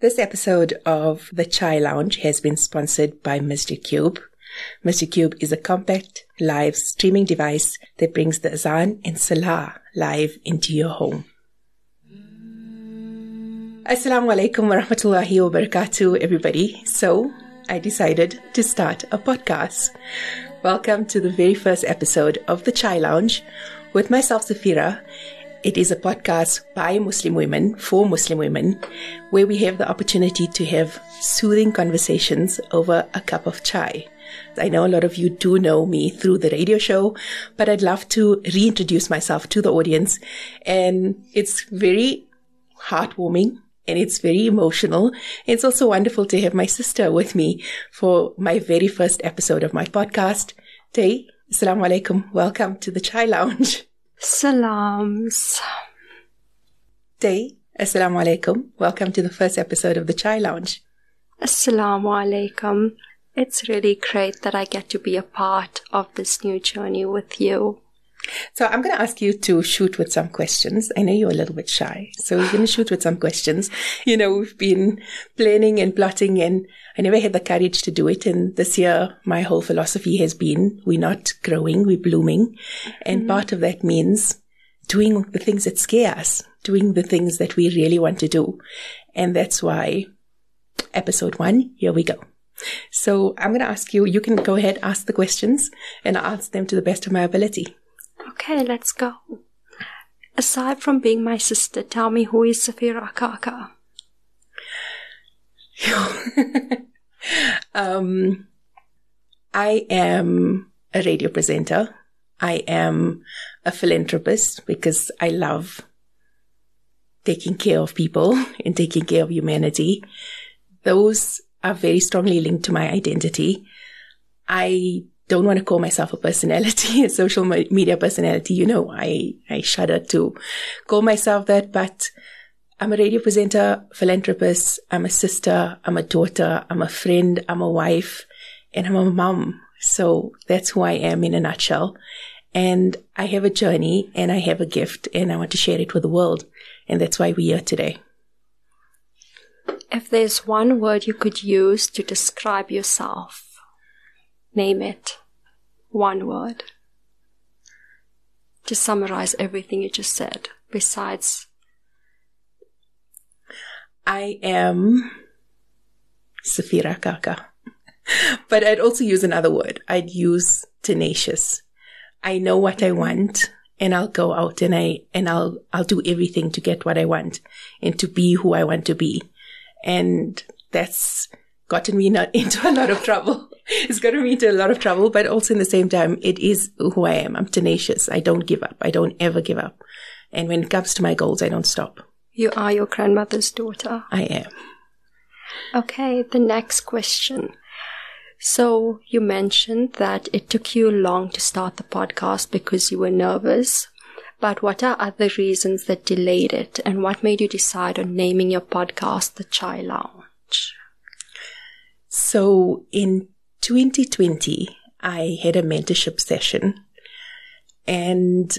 This episode of The Chai Lounge has been sponsored by Masjid Cube. Masjid Cube is a compact live streaming device that brings the Azan and Salah live into your home. Assalamu alaikum wa rahmatullahi wa barakatuh, everybody. So, I decided to start a podcast. Welcome to the very first episode of The Chai Lounge with myself, Safeera, it is a podcast by Muslim women for Muslim women where we have the opportunity to have soothing conversations over a cup of chai. I know a lot of you do know me through the radio show, but I'd love to reintroduce myself to the audience. And it's very heartwarming and it's very emotional. It's also wonderful to have my sister with me for my very first episode of my podcast. Tayy, Assalamu alaikum. Welcome to the Chai Lounge. Salams. Day, Assalamu alaikum. Welcome to the first episode of the Chai Lounge. Assalamu alaikum. It's really great that I get to be a part of this new journey with you. So I'm going to ask you to shoot with some questions. I know you're a little bit shy, so we're going to shoot with some questions. You know, we've been planning and plotting and I never had the courage to do it. And this year, my whole philosophy has been we're not growing, we're blooming. And mm-hmm. part of that means doing the things that scare us, doing the things that we really want to do. And that's why episode one, here we go. So I'm going to ask you, you can go ahead, ask the questions, and I'll answer them to the best of my ability. Okay, let's go. Aside from being my sister, tell me who is Safeera Kaka? um, I am a radio presenter. I am a philanthropist because I love taking care of people and taking care of humanity. Those are very strongly linked to my identity. I don't want to call myself a personality, a social media personality. You know, I, I shudder to call myself that, but I'm a radio presenter, philanthropist. I'm a sister. I'm a daughter. I'm a friend. I'm a wife and I'm a mom. So that's who I am in a nutshell. And I have a journey and I have a gift and I want to share it with the world. And that's why we're here today. If there's one word you could use to describe yourself, Name it. One word. To summarize everything you just said, besides. I am Safeera Kaka. but I'd also use another word. I'd use tenacious. I know what I want and I'll go out and I, and I'll, I'll do everything to get what I want and to be who I want to be. And that's gotten me not into a lot of trouble. it's gotten me into a lot of trouble, but also in the same time, it is who I am. I'm tenacious. I don't give up. I don't ever give up. And when it comes to my goals, I don't stop. You are your grandmother's daughter. I am. Okay, the next question. So you mentioned that it took you long to start the podcast because you were nervous. But what are other reasons that delayed it and what made you decide on naming your podcast The Chai Lounge? So in 2020, I had a mentorship session and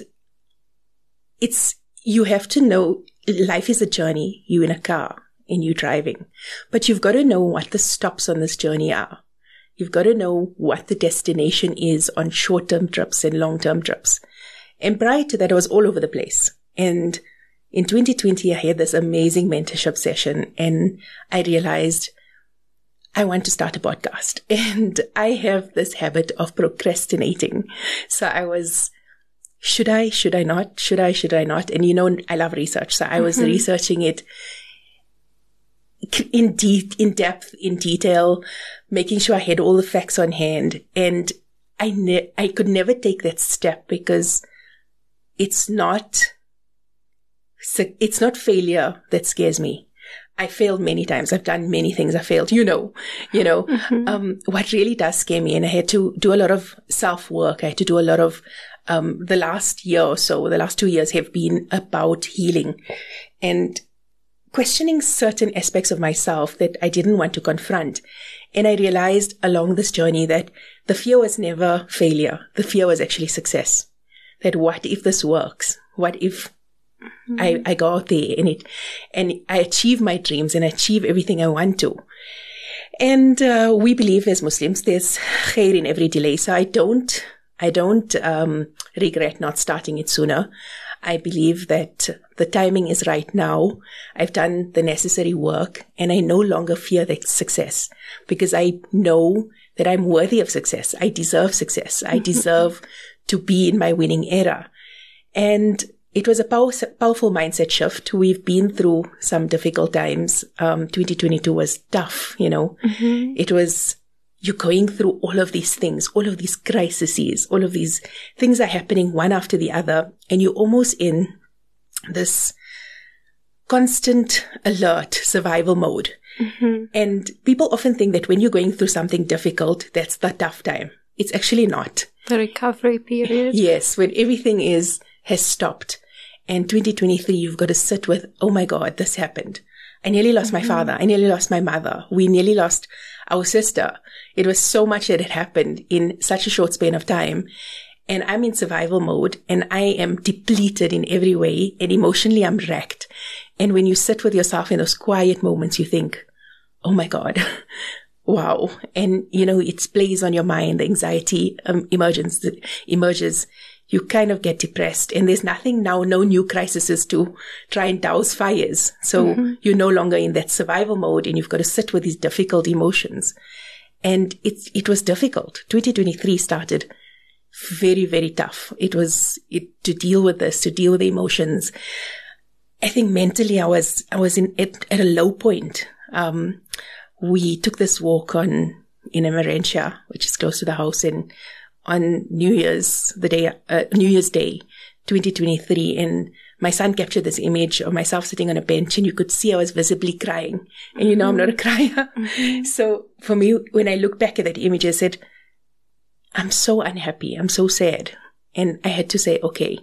it's, you have to know life is a journey. You in a car and you driving, but you've got to know what the stops on this journey are. You've got to know what the destination is on short-term trips and long-term trips. And prior to that, I was all over the place. And in 2020, I had this amazing mentorship session and I realized I want to start a podcast and I have this habit of procrastinating. So I was, should I, should I not, should I, should I not? And you know, I love research. So I was mm-hmm. researching it in deep, in depth, in detail, making sure I had all the facts on hand. And I, ne- I could never take that step because it's not, it's not failure that scares me. I failed many times. I've done many things. I failed, you know, you know, mm-hmm. um, what really does scare me. And I had to do a lot of self work. I had to do a lot of, um, the last year or so, the last two years have been about healing and questioning certain aspects of myself that I didn't want to confront. And I realized along this journey that the fear was never failure. The fear was actually success. That what if this works? What if I, I go out there and it, and I achieve my dreams and achieve everything I want to. And uh, we believe as Muslims, there's khair in every delay. So I don't, I don't um, regret not starting it sooner. I believe that the timing is right now. I've done the necessary work and I no longer fear that success because I know that I'm worthy of success. I deserve success. I deserve to be in my winning era. And it was a pow- powerful mindset shift. We've been through some difficult times. Um, 2022 was tough, you know. Mm-hmm. It was, you're going through all of these things, all of these crises, all of these things are happening one after the other. And you're almost in this constant alert survival mode. Mm-hmm. And people often think that when you're going through something difficult, that's the tough time. It's actually not. The recovery period. Yes, when everything is has stopped. And 2023, you've got to sit with, oh my God, this happened. I nearly lost my father. I nearly lost my mother. We nearly lost our sister. It was so much that had happened in such a short span of time. And I'm in survival mode and I am depleted in every way and emotionally I'm wrecked. And when you sit with yourself in those quiet moments, you think, oh my God, wow. And, you know, it plays on your mind. The anxiety um, emerges, emerges you kind of get depressed and there's nothing now, no new crises to try and douse fires. So Mm-hmm. you're no longer in that survival mode and you've got to sit with these difficult emotions. And it, it was difficult. 2023 started very, very tough. It was it, to deal with this, to deal with the emotions. I think mentally I was, I was in, at, at a low point. Um, we took this walk on, in Emmarentia, which is close to the house and on New Year's, the day, uh, New Year's Day, 2023. And my son captured this image of myself sitting on a bench and you could see I was visibly crying. And you know, I'm not a crier. So for me, when I look back at that image, I said, I'm so unhappy. I'm so sad. And I had to say, okay,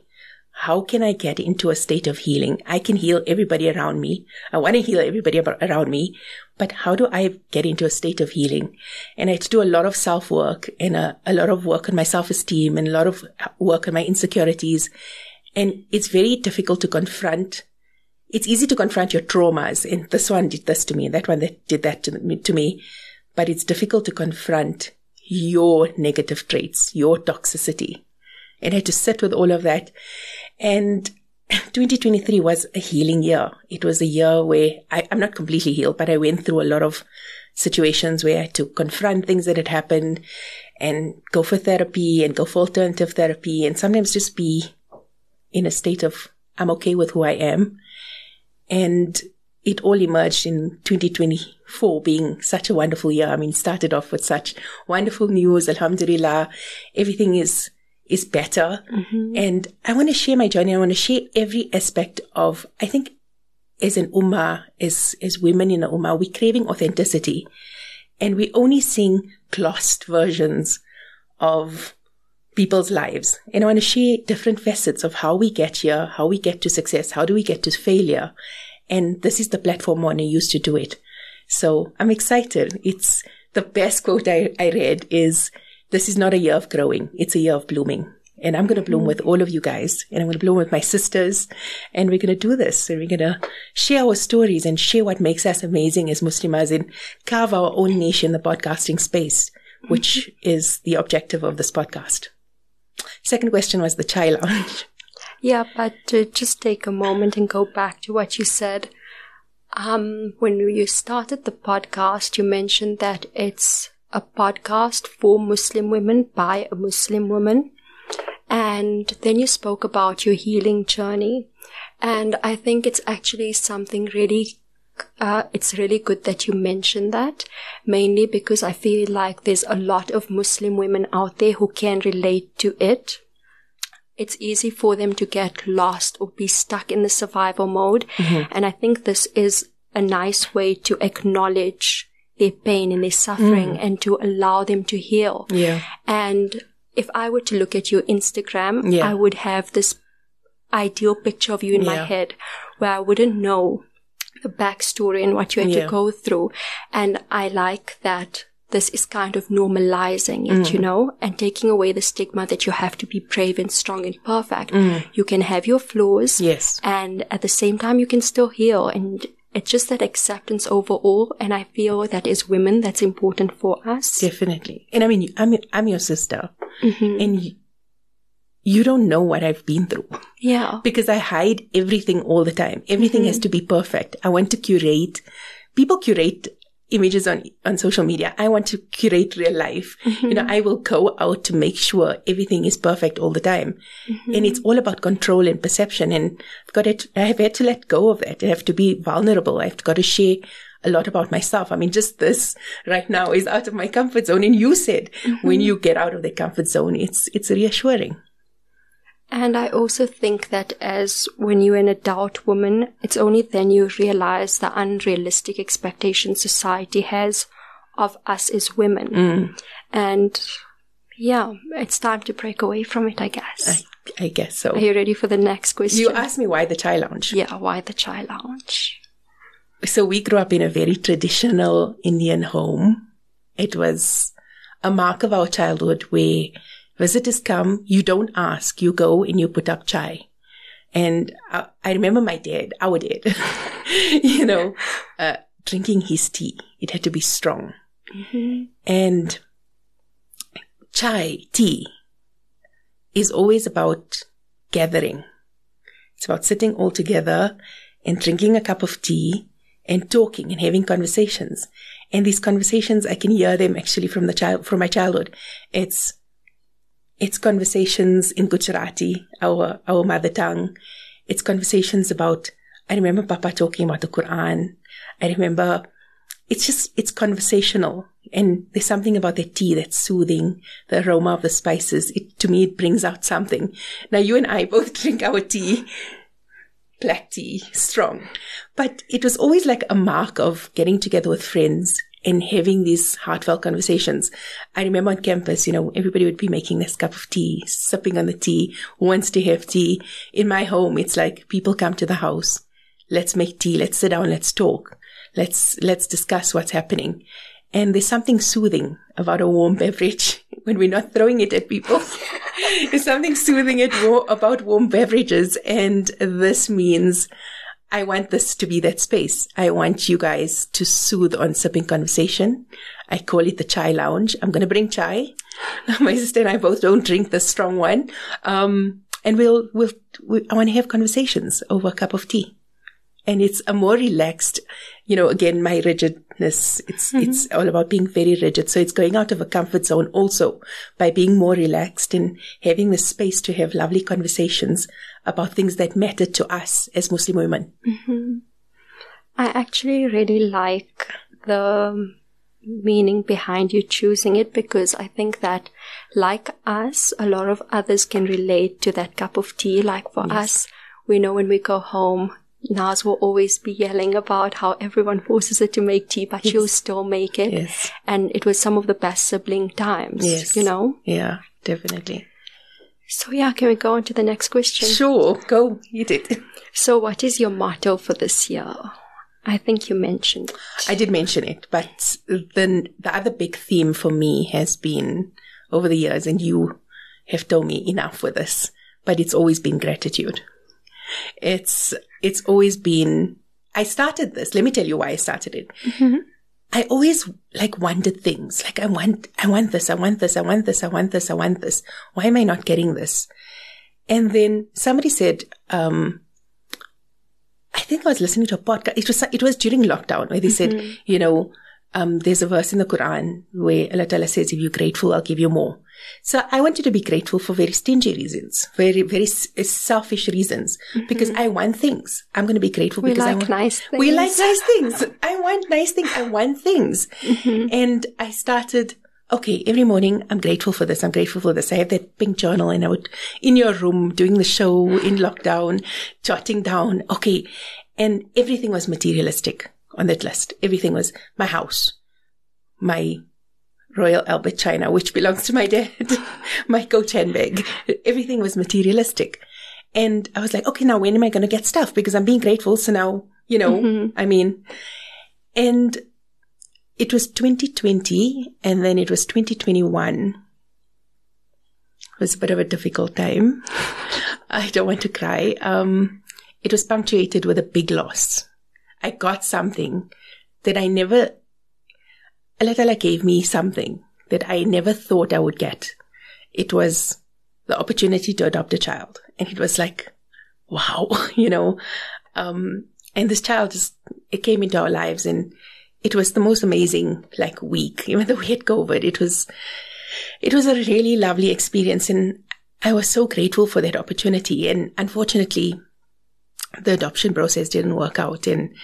how can I get into a state of healing? I can heal everybody around me. I want to heal everybody around me, but how do I get into a state of healing? And I had to do a lot of self work and a, a lot of work on my self esteem and a lot of uh, work on my insecurities. And it's very difficult to confront. It's easy to confront your traumas. And this one did this to me. That one that did that to me, to me. But it's difficult to confront your negative traits, your toxicity. And I had to sit with all of that. And 2023 was a healing year. It was a year where I, I'm not completely healed, but I went through a lot of situations where I had to confront things that had happened and go for therapy and go for alternative therapy and sometimes just be in a state of I'm okay with who I am. And it all emerged in 2024 being such a wonderful year. I mean, started off with such wonderful news. Alhamdulillah. Everything is is better. Mm-hmm. And I want to share my journey. I want to share every aspect of, I think as an ummah, as, as women in the ummah, we're craving authenticity and we're only seeing glossed versions of people's lives. And I want to share different facets of how we get here, how we get to success, how do we get to failure. And this is the platform I want to use to do it. So I'm excited. It's the best quote I, I read is, this is not a year of growing. It's a year of blooming. And I'm going to bloom with all of you guys and I'm going to bloom with my sisters and we're going to do this and we're going to share our stories and share what makes us amazing as Muslimas and carve our own niche in the podcasting space, which is the objective of this podcast. Second question was the chai lounge. Yeah, but to just take a moment and go back to what you said. Um, when you started the podcast, you mentioned that it's a podcast for Muslim women by a Muslim woman. And then you spoke about your healing journey. And I think it's actually something really, uh, it's really good that you mentioned that, mainly because I feel like there's a lot of Muslim women out there who can relate to it. It's easy for them to get lost or be stuck in the survival mode. And I think this is a nice way to acknowledge their pain and their suffering mm. and to allow them to heal. Yeah. And if I were to look at your Instagram, Yeah. I would have this ideal picture of you in my head where I wouldn't know the backstory and what you had Yeah. to go through. And I like that this is kind of normalizing it, mm. you know, and taking away the stigma that you have to be brave and strong and perfect. Mm. You can have your flaws. Yes. And at the same time, you can still heal. And it's just that acceptance overall. And I feel that as women, that's important for us. Definitely. And I mean, I'm, I'm your sister mm-hmm. and you, you don't know what I've been through Yeah. because I hide everything all the time. Everything mm-hmm. has to be perfect. I want to curate. People curate images on, on social media. I want to curate real life. You know, mm-hmm. I will go out to make sure everything is perfect all the time. And it's all about control and perception. And I've got to, I have had to let go of that. I have to be vulnerable. I've got to share a lot about myself. I mean, just this right now is out of my comfort zone. And you said when mm-hmm. you get out of the comfort zone, it's, it's reassuring. And I also think that as when you're an adult woman, it's only then you realize the unrealistic expectations society has of us as women. Mm. And yeah, it's time to break away from it, I guess. I, I guess so. Are you ready for the next question? You asked me why the chai lounge. yeah, why the chai lounge? So we grew up in a very traditional Indian home. It was a mark of our childhood where visitors come, you don't ask, you go and you put up chai. And I, I remember my dad, our dad, you know, uh, drinking his tea. It had to be strong. And chai, tea, is always about gathering. It's about sitting all together and drinking a cup of tea and talking and having conversations. And these conversations, I can hear them actually from the child, from my childhood. It's, it's conversations in Gujarati, our, our mother tongue. It's conversations about, I remember Papa talking about the Quran. I remember it's just, it's conversational. And there's something about the tea that's soothing, the aroma of the spices. It, to me, it brings out something. Now, you and I both drink our tea, black tea, strong. But it was always like a mark of getting together with friends and having these heartfelt conversations. I remember on campus, you know, everybody would be making this cup of tea, sipping on the tea, wants to have tea. In my home, it's like people come to the house. Let's make tea. Let's sit down. Let's talk. Let's, let's discuss what's happening. And there's something soothing about a warm beverage when we're not throwing it at people. there's something soothing at about warm beverages. And this means I want this to be that space. I want you guys to soothe on sipping conversation. I call it the chai lounge. I'm going to bring chai. My sister and I both don't drink the strong one. Um, and we'll, we'll, we, I want to have conversations over a cup of tea and it's a more relaxed, you know, again, my rigidness, it's, mm-hmm. it's all about being very rigid. So it's going out of a comfort zone also by being more relaxed and having the space to have lovely conversations about things that matter to us as Muslim women. Mm-hmm. I actually really like the meaning behind you choosing it because I think that, like us, a lot of others can relate to that cup of tea. Like for us, we know when we go home, Naz will always be yelling about how everyone forces her to make tea, but she'll still make it. Yes. And it was some of the best sibling times, Yes. you know? Yeah, definitely. So yeah, can we go on to the next question? Sure. Go. You did. So what is your motto for this year? I think you mentioned it. I did mention it, but then the other big theme for me has been over the years, and you have told me enough with this, but it's always been gratitude. It's, it's always been, I started this. Let me tell you why I started it. I always like wanted things. Like I want, I want this, I want this, I want this, I want this, I want this. Why am I not getting this? And then somebody said, um, I think I was listening to a podcast. It was it was during lockdown where they said, you know, um, there's a verse in the Quran where Allah Ta'ala says, if you're grateful, I'll give you more. So I wanted to be grateful for very stingy reasons, very, very s- eh, selfish reasons, mm-hmm. because I want things. I'm going to be grateful We because I like want nice things. We like nice things. I want nice things. I want things. Mm-hmm. And I started, okay, every morning I'm grateful for this. I'm grateful for this. I have that pink journal and I would, in your room, doing the show in lockdown, jotting down, okay. And everything was materialistic on that list. Everything was my house, my Royal Albert China, which belongs to my dad, my coach handbag. Everything was materialistic. And I was like, okay, now when am I going to get stuff? Because I'm being grateful. So now, you know, I mean, and it was 2020 and then it was 2021. It was a bit of a difficult time. I don't want to cry. Um, it was punctuated with a big loss. I got something that I never, Allah Ta'ala gave me something that I never thought I would get. It was the opportunity to adopt a child. And it was like, wow, you know, um, and this child just, it came into our lives and it was the most amazing like week, even though we had COVID. It was, it was a really lovely experience. And I was so grateful for that opportunity. And unfortunately, the adoption process didn't work out and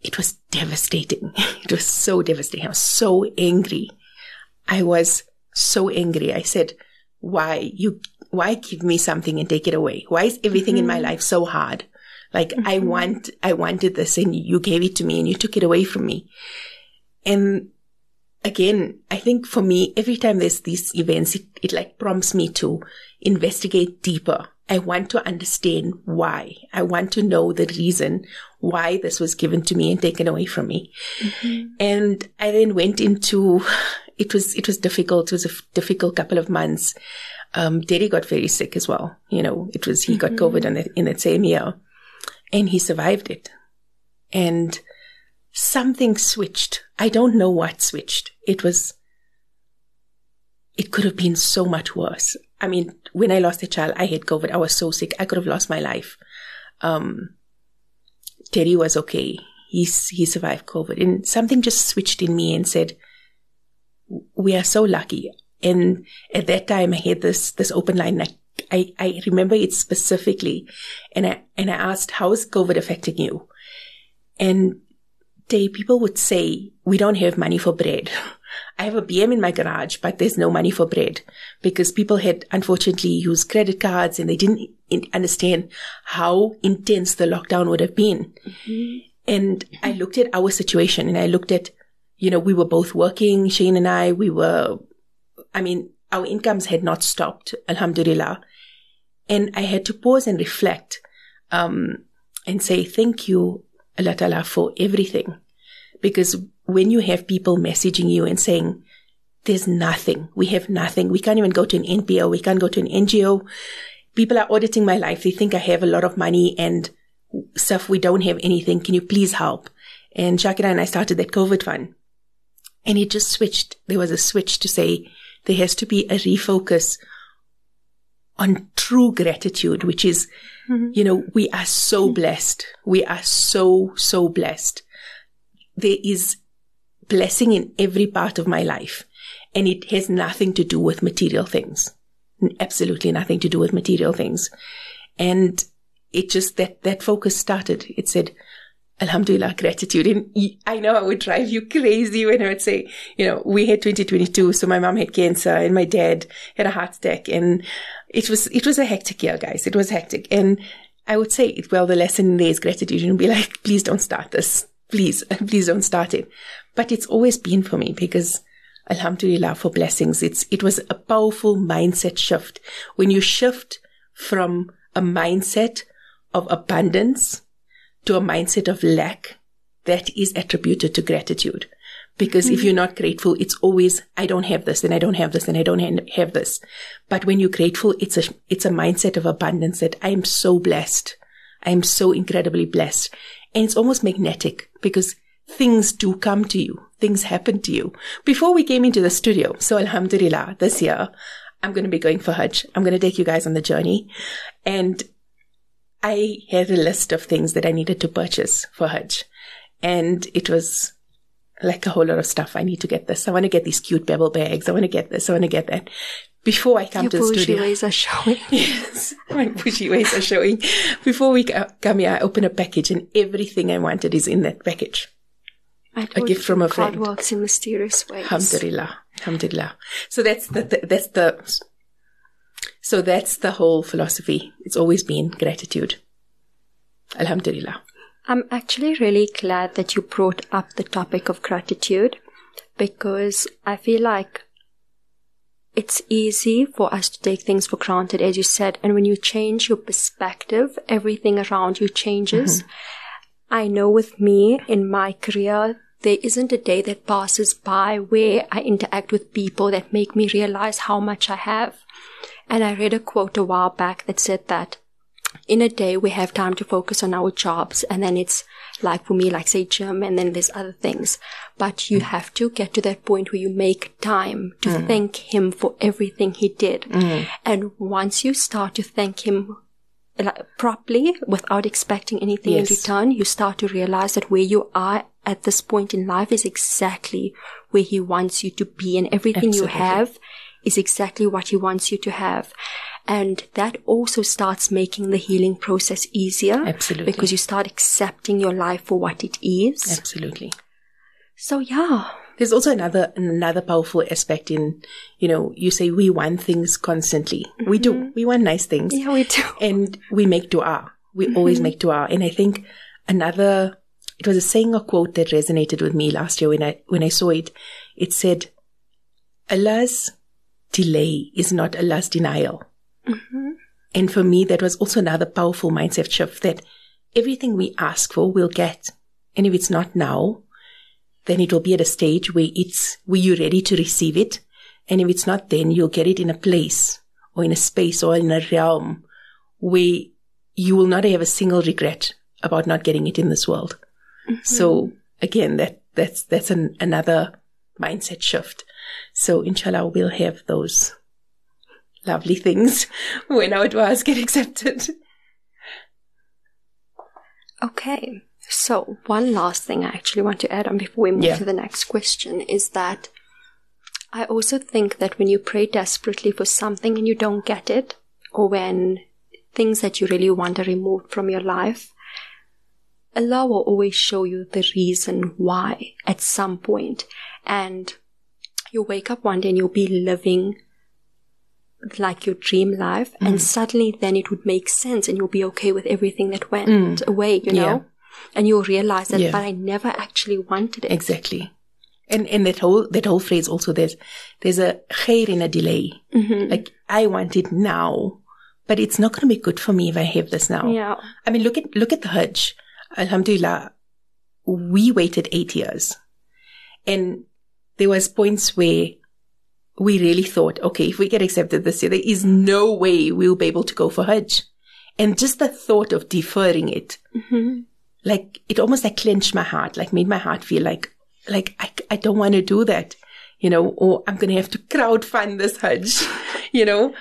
it was devastating. It was so devastating. I was so angry. I was so angry. I said, why you, why give me something and take it away? Why is everything mm-hmm. in my mm-hmm. life so hard? Like mm-hmm. I want, I wanted this and you gave it to me and you took it away from me. And again, I think for me, every time there's these events, it, it like prompts me to investigate deeper. I want to understand why. I want to know the reason why this was given to me and taken away from me. Mm-hmm. And I then went into, it was, it was difficult. It was a difficult couple of months. Um, Daddy got very sick as well. You know, it was, he mm-hmm. got COVID in that, in that same year and he survived it. And something switched. I don't know what switched. It was, it could have been so much worse. I mean, when I lost a child, I had COVID. I was so sick. I could have lost my life. Um, Teddy was okay. He's, he survived COVID and something just switched in me and said, we are so lucky. And at that time, I had this, this open line. I I, I remember it specifically and I, and I asked, how is COVID affecting you? And they, people would say, we don't have money for bread. I have a BM in my garage, but there's no money for bread because people had unfortunately used credit cards and they didn't understand how intense the lockdown would have been. Mm-hmm. And I looked at our situation and I looked at, you know, we were both working, Shane and I, we were, I mean, our incomes had not stopped, alhamdulillah. And I had to pause and reflect um, and say, thank you, Allah Ta'ala, for everything. Because when you have people messaging you and saying, there's nothing, we have nothing, we can't even go to an NPO, we can't go to an NGO. People are auditing my life. They think I have a lot of money and stuff. We don't have anything. Can you please help? And Shakira and I started that COVID fund. And it just switched. There was a switch to say there has to be a refocus on true gratitude, which is, mm-hmm. you know, we are so blessed. We are so, so blessed. There is blessing in every part of my life. And it has nothing to do with material things. Absolutely nothing to do with material things. And it just, that, that focus started. It said, Alhamdulillah, gratitude. And I know I would drive you crazy when I would say, you know, we had 2022. So my mom had cancer and my dad had a heart attack and it was, it was a hectic year, guys. It was hectic. And I would say, well, the lesson there is gratitude and be like, please don't start this. Please, please don't start it. But it's always been for me because Alhamdulillah for blessings. It's, it was a powerful mindset shift. When you shift from a mindset of abundance to a mindset of lack that is attributed to gratitude. Because mm-hmm. if you're not grateful, it's always, I don't have this and I don't have this and I don't have this. But when you're grateful, it's a, it's a mindset of abundance that I am so blessed. I am so incredibly blessed. And it's almost magnetic because things do come to you. Things happen to you. Before we came into the studio, so Alhamdulillah, this year, I'm going to be going for Hajj. I'm going to take you guys on the journey. And I had a list of things that I needed to purchase for Hajj. And it was like a whole lot of stuff. I need to get this. I want to get these cute pebble bags. I want to get this. I want to get that. Before I come Your to the studio. ways are showing. yes, my bougie ways are showing. Before we come here, I open a package and everything I wanted is in that package. a gift from a friend. God works in mysterious ways. Alhamdulillah. Alhamdulillah. So that's the, the that's the so that's the whole philosophy. It's always been gratitude. Alhamdulillah. I'm actually really glad that you brought up the topic of gratitude because I feel like it's easy for us to take things for granted, as you said. And when you change your perspective, everything around you changes. Mm-hmm. I know with me in my career, there isn't a day that passes by where I interact with people that make me realize how much I have. And I read a quote a while back that said that in a day we have time to focus on our jobs and then it's like for me like say gym and then there's other things but you mm. have to get to that point where you make time to mm. thank him for everything he did mm. and once you start to thank him like, properly without expecting anything yes. in return you start to realize that where you are at this point in life is exactly where he wants you to be and everything Absolutely. you have is exactly what he wants you to have and that also starts making the healing process easier. Absolutely. Because you start accepting your life for what it is. Absolutely. So yeah. There's also another another powerful aspect in, you know, you say we want things constantly. Mm-hmm. We do. Mm-hmm. We want nice things. Yeah, we do. And we make dua. We mm-hmm. always make dua. And I think another it was a saying or quote that resonated with me last year when I when I saw it. It said, Allah's delay is not Allah's denial. Mm-hmm. And for me, that was also another powerful mindset shift that everything we ask for, we'll get. And if it's not now, then it will be at a stage where it's, where you're ready to receive it. And if it's not then, you'll get it in a place or in a space or in a realm where you will not have a single regret about not getting it in this world. Mm-hmm. So again, that, that's, that's an, another mindset shift. So inshallah, we'll have those lovely things when our duas get accepted. Okay, so one last thing I actually want to add on before we move yeah. to the next question is that I also think that when you pray desperately for something and you don't get it, or when things that you really want are removed from your life, Allah will always show you the reason why at some point. And you wake up one day and you'll be living like your dream life mm. and suddenly then it would make sense and you'll be okay with everything that went mm. away you know yeah. and you'll realize that yeah. but i never actually wanted it exactly and and that whole that whole phrase also there's there's a khair in a delay mm-hmm. like i want it now but it's not going to be good for me if i have this now yeah i mean look at look at the hajj alhamdulillah we waited eight years and there was points where we really thought, okay, if we get accepted this year, there is no way we'll be able to go for Hajj. And just the thought of deferring it, mm-hmm. like it almost like clenched my heart, like made my heart feel like, like I, I don't want to do that, you know, or I'm going to have to crowd fund this Hajj, you know,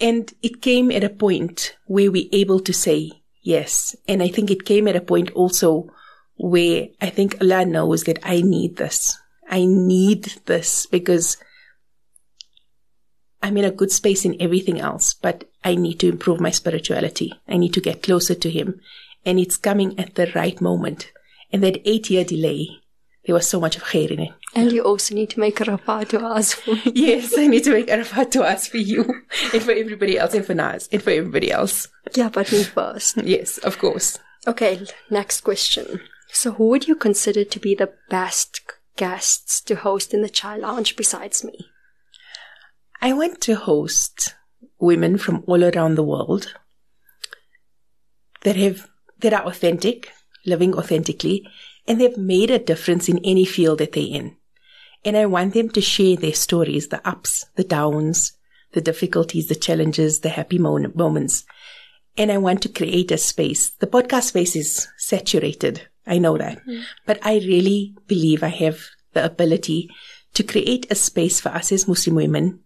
and it came at a point where we able to say yes. And I think it came at a point also where I think Allah knows that I need this. I need this because I'm in a good space in everything else, but I need to improve my spirituality. I need to get closer to Him. And it's coming at the right moment. And that eight year delay, there was so much of khair in it. And you also need to make a rafa to us for me. yes, I need to make a rafa to us for you and for everybody else and for Naz and for everybody else. Yeah, but me first. yes, of course. Okay, next question. So who would you consider to be the best guests to host in the Chai Lounge besides me? I went to host women from all around the world that have that are authentic, living authentically, and they've made a difference in any field that they're in. And I want them to share their stories, the ups, the downs, the difficulties, the challenges, the happy mo- moments. And I want to create a space. The podcast space is saturated. I know that. Mm. But I really believe I have the ability to create a space for us as Muslim women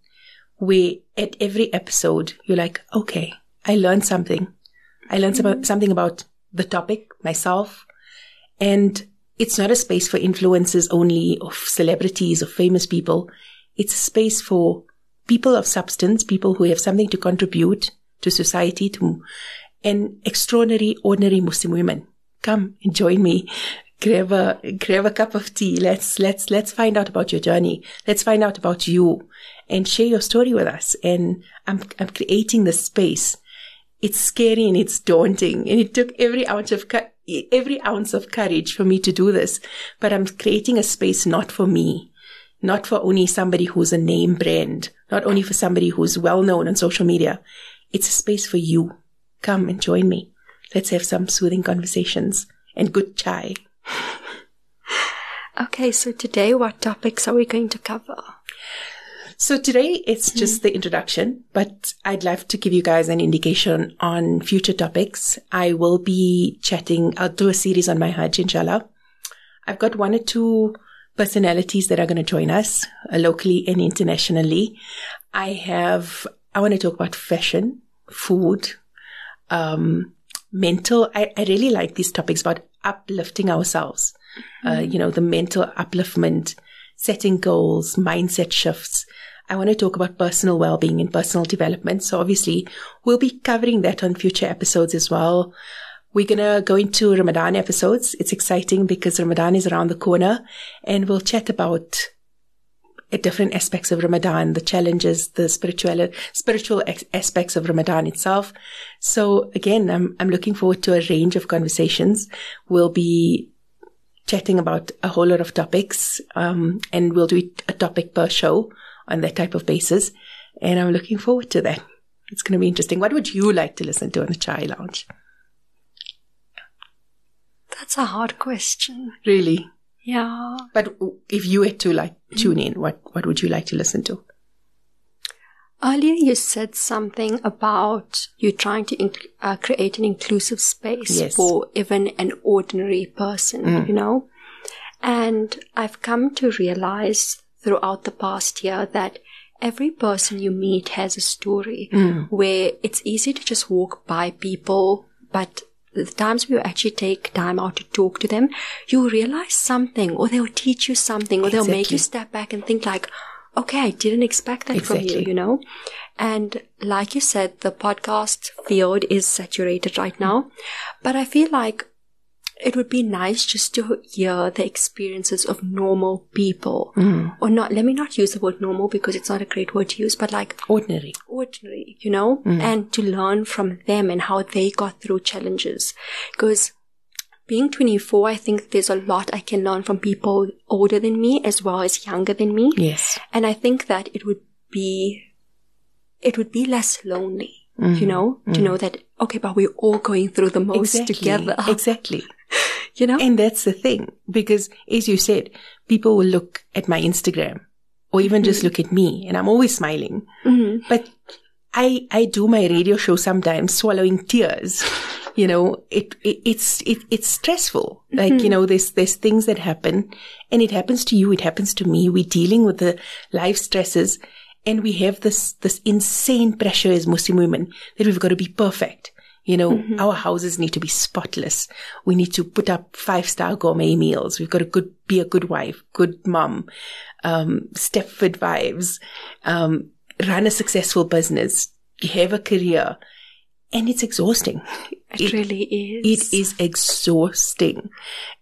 where at every episode you're like, okay, I learned something. I learned mm-hmm. something about the topic myself. And it's not a space for influencers only of celebrities or famous people. It's a space for people of substance, people who have something to contribute to society, to and extraordinary, ordinary Muslim women. Come and join me. Grab a, grab a cup of tea. Let's, let's, let's find out about your journey. Let's find out about you and share your story with us. And I'm, I'm creating this space. It's scary and it's daunting. And it took every ounce of, every ounce of courage for me to do this. But I'm creating a space not for me, not for only somebody who's a name brand, not only for somebody who's well known on social media. It's a space for you. Come and join me. Let's have some soothing conversations and good chai. Okay, so today what topics are we going to cover? So today it's just the introduction, but I'd love to give you guys an indication on future topics. I will be chatting, I'll do a series on my Hajj, inshallah. I've got one or two personalities that are going to join us uh, locally and internationally. I have, I want to talk about fashion, food, um, mental. I, I really like these topics about uplifting ourselves. Uh, you know, the mental upliftment, setting goals, mindset shifts. I want to talk about personal well-being and personal development. So obviously we'll be covering that on future episodes as well. We're going to go into Ramadan episodes. It's exciting because Ramadan is around the corner and we'll chat about uh, different aspects of Ramadan, the challenges, the spiritual, spiritual ex- aspects of Ramadan itself. So again, I'm, I'm looking forward to a range of conversations. We'll be chatting about a whole lot of topics, um, and we'll do a topic per show on that type of basis. And I'm looking forward to that. It's going to be interesting. What would you like to listen to on the Chai Lounge? That's a hard question. Really? Yeah. But if you had to like tune in, what, what would you like to listen to? Earlier, you said something about you trying to inc- uh, create an inclusive space Yes. for even an ordinary person, you know? And I've come to realize throughout the past year that every person you meet has a story where it's easy to just walk by people, but the times we actually take time out to talk to them, you realize something, or they'll teach you something, or they'll make you step back and think like, okay, I didn't expect that from you, you know? And like you said, the podcast field is saturated right now, but I feel like it would be nice just to hear the experiences of normal people. Hmm. Or not, let me not use the word normal because it's not a great word to use, but like Ordinary. ordinary, you know, hmm. and to learn from them and how they got through challenges. Because being 24, I think there's a lot I can learn from people older than me as well as younger than me. Yes. And I think that it would be, it would be less lonely, you hmm. know, to know that, okay, but we're all going through the most Exactly. together, Exactly. You know? And that's the thing, because as you said, people will look at my Instagram or even just mm-hmm. look at me and I'm always smiling. Mm-hmm. But I, I do my radio show sometimes swallowing tears. You know, it, it it's, it, it's stressful. Like, you mm-hmm. know, there's, there's things that happen and it happens to you. It happens to me. We're dealing with the life stresses and we have this, this insane pressure as Muslim women that we've got to be perfect. You know, our houses need to be spotless. We need to put up five star gourmet meals. We've got to good, be a good wife, good mom, um, Stepford vibes, um, run a successful business, have a career. And it's exhausting. It, really is. It is exhausting.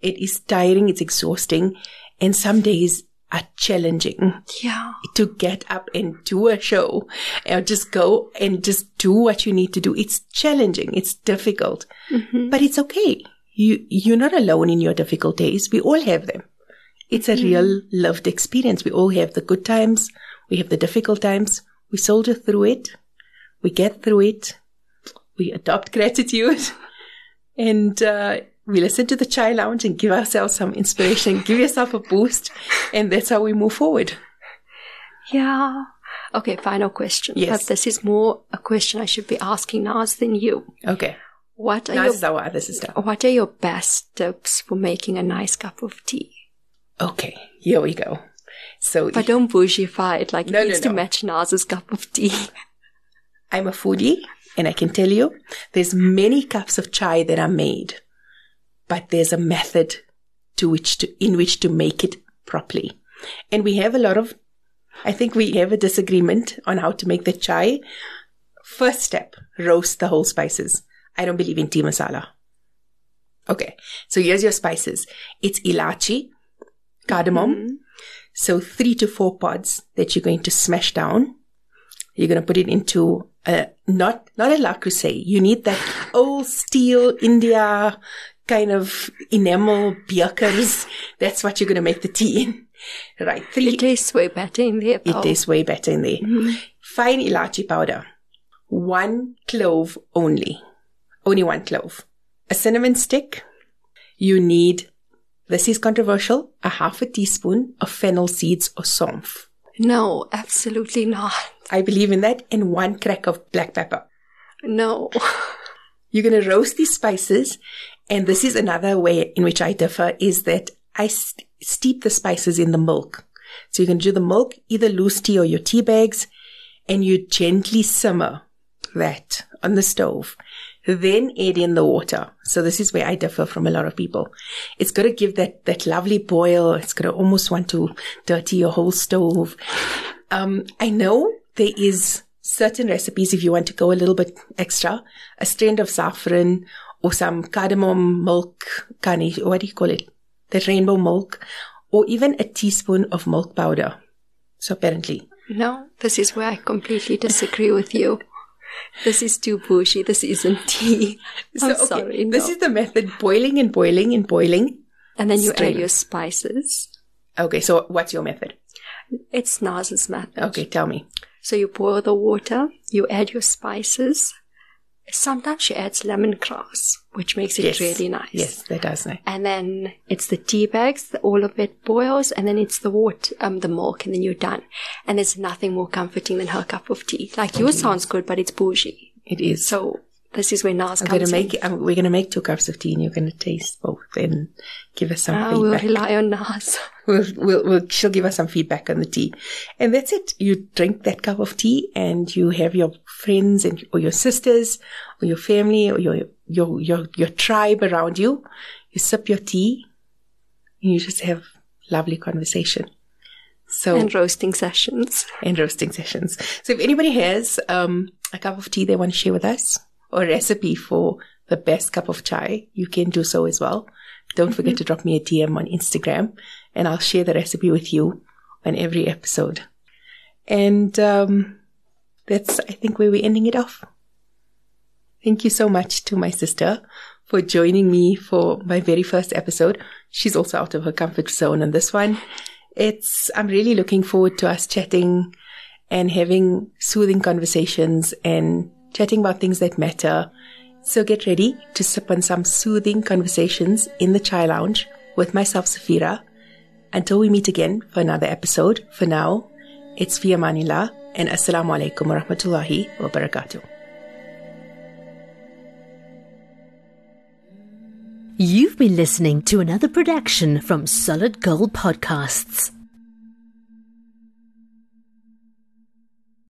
It is tiring. It's exhausting. And some days are challenging Yeah. to get up and do a show or just go and just do what you need to do. It's challenging. It's difficult, but it's okay. You, you're not alone in your difficult days. We all have them. It's a real loved experience. We all have the good times. We have the difficult times. We soldier through it. We get through it. We adopt gratitude and, uh, we listen to the chai lounge and give ourselves some inspiration, give yourself a boost. And that's how we move forward. Yeah. Okay, final question. Yes. But this is more a question I should be asking Naz than you. Okay. What are your our other sister. What are your best tips for making a nice cup of tea? Okay, here we go. So But don't bougiefy it like No, it no, needs to match Naz's cup of tea. I'm a foodie, and I can tell you, there's many cups of chai that are made, but there's a method to which to in which to make it properly. And we have a lot of, I think we have a disagreement on how to make the chai. First step: roast the whole spices. I don't believe in tea masala. Okay, so here's your spices. It's ilachi, cardamom. Mm-hmm. So three to four pods that you're going to smash down. You're going to put it into a, not, not a Le Creuset. You need that old steel India kind of enamel birkers. That's what you're going to make the tea in. Right. Three, It tastes way better in there. it tastes way better in there. Mm-hmm. Fine ilachi powder. One clove only. Only one clove. A cinnamon stick. You need this is controversial, a half a teaspoon of fennel seeds or somf. No, absolutely not. I believe in that, and one crack of black pepper. No. You're going to roast these spices, and this is another way in which I differ is that I st- steep the spices in the milk. So you can do the milk, either loose tea or your tea bags, and you gently simmer that on the stove. Then add in the water. So this is where I differ from a lot of people. It's got to give that, that lovely boil. It's got to almost want to dirty your whole stove. Um, I know there is certain recipes if you want to go a little bit extra, a strand of saffron or some cardamom milk, kani, what do you call it? The rainbow milk or even a teaspoon of milk powder. So apparently. No, this is where I completely disagree with you. This is too bushy. This isn't tea. I'm so, okay, sorry. No. This is the method boiling and boiling and boiling. and then you strain. add your spices. Okay, so what's your method? It's Naz's method. Okay, tell me. So you boil the water, you add your spices. Sometimes she adds lemongrass, which makes it Yes. really nice. Yes, that does nice. And then it's the tea bags, all of it boils, and then it's the water, um, the milk, and then you're done. And there's nothing more comforting than her cup of tea. Like yours sounds good, but it's bougie. It is. So this is where Nas I'm comes gonna make. in. Um, we're gonna make two cups of tea, and you're gonna taste both and give us some Ah, we'll rely on Nas. We'll, we'll, we'll, she'll give us some feedback on the tea, and that's it. You drink that cup of tea, and you have your friends and or your sisters, or your family, or your your your your tribe around you. You sip your tea, and you just have lovely conversation. So And roasting sessions. and roasting sessions. So if anybody has um, a cup of tea they want to share with us or recipe for the best cup of chai, you can do so as well. Don't forget to drop me a DM on Instagram and I'll share the recipe with you on every episode. And um, that's, I think, where we're ending it off. Thank you so much to my sister for joining me for my very first episode. She's also out of her comfort zone on this one. It's, I'm really looking forward to us chatting and having soothing conversations and chatting about things that matter. So get ready to sip on some soothing conversations in the chai lounge with myself, Safeera. Until we meet again for another episode, for now, it's Fi Amanillah and Assalamu alaikum wa rahmatullahi wa barakatuh. You've been listening to another production from Solid Gold Podcasts.